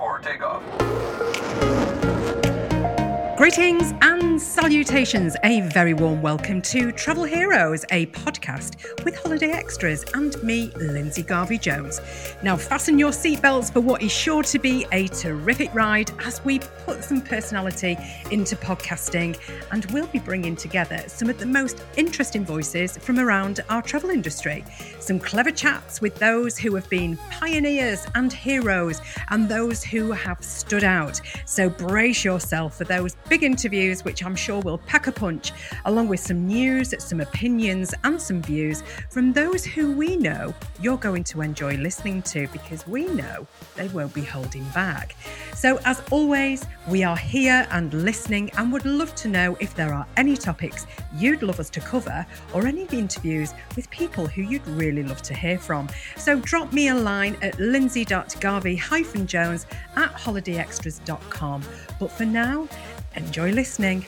for takeoff. Greetings and salutations. A very warm welcome to Travel Heroes, a podcast with Holiday Extras and me, Lindsay Garvey Jones. Now, fasten your seatbelts for what is sure to be a terrific ride as we put some personality into podcasting and we'll be bringing together some of the most interesting voices from around our travel industry. Some clever chats with those who have been pioneers and heroes and those who have stood out. So brace yourself for those big interviews, which I'm sure will pack a punch, along with some news, some opinions, and some views from those who we know you're going to enjoy listening to because we know they won't be holding back. So, as always, we are here and listening and would love to know if there are any topics you'd love us to cover or any interviews with people who you'd really love to hear from. So, drop me a line at lindsay.garvey-jones at holidayextras.com. But for now, Enjoy listening.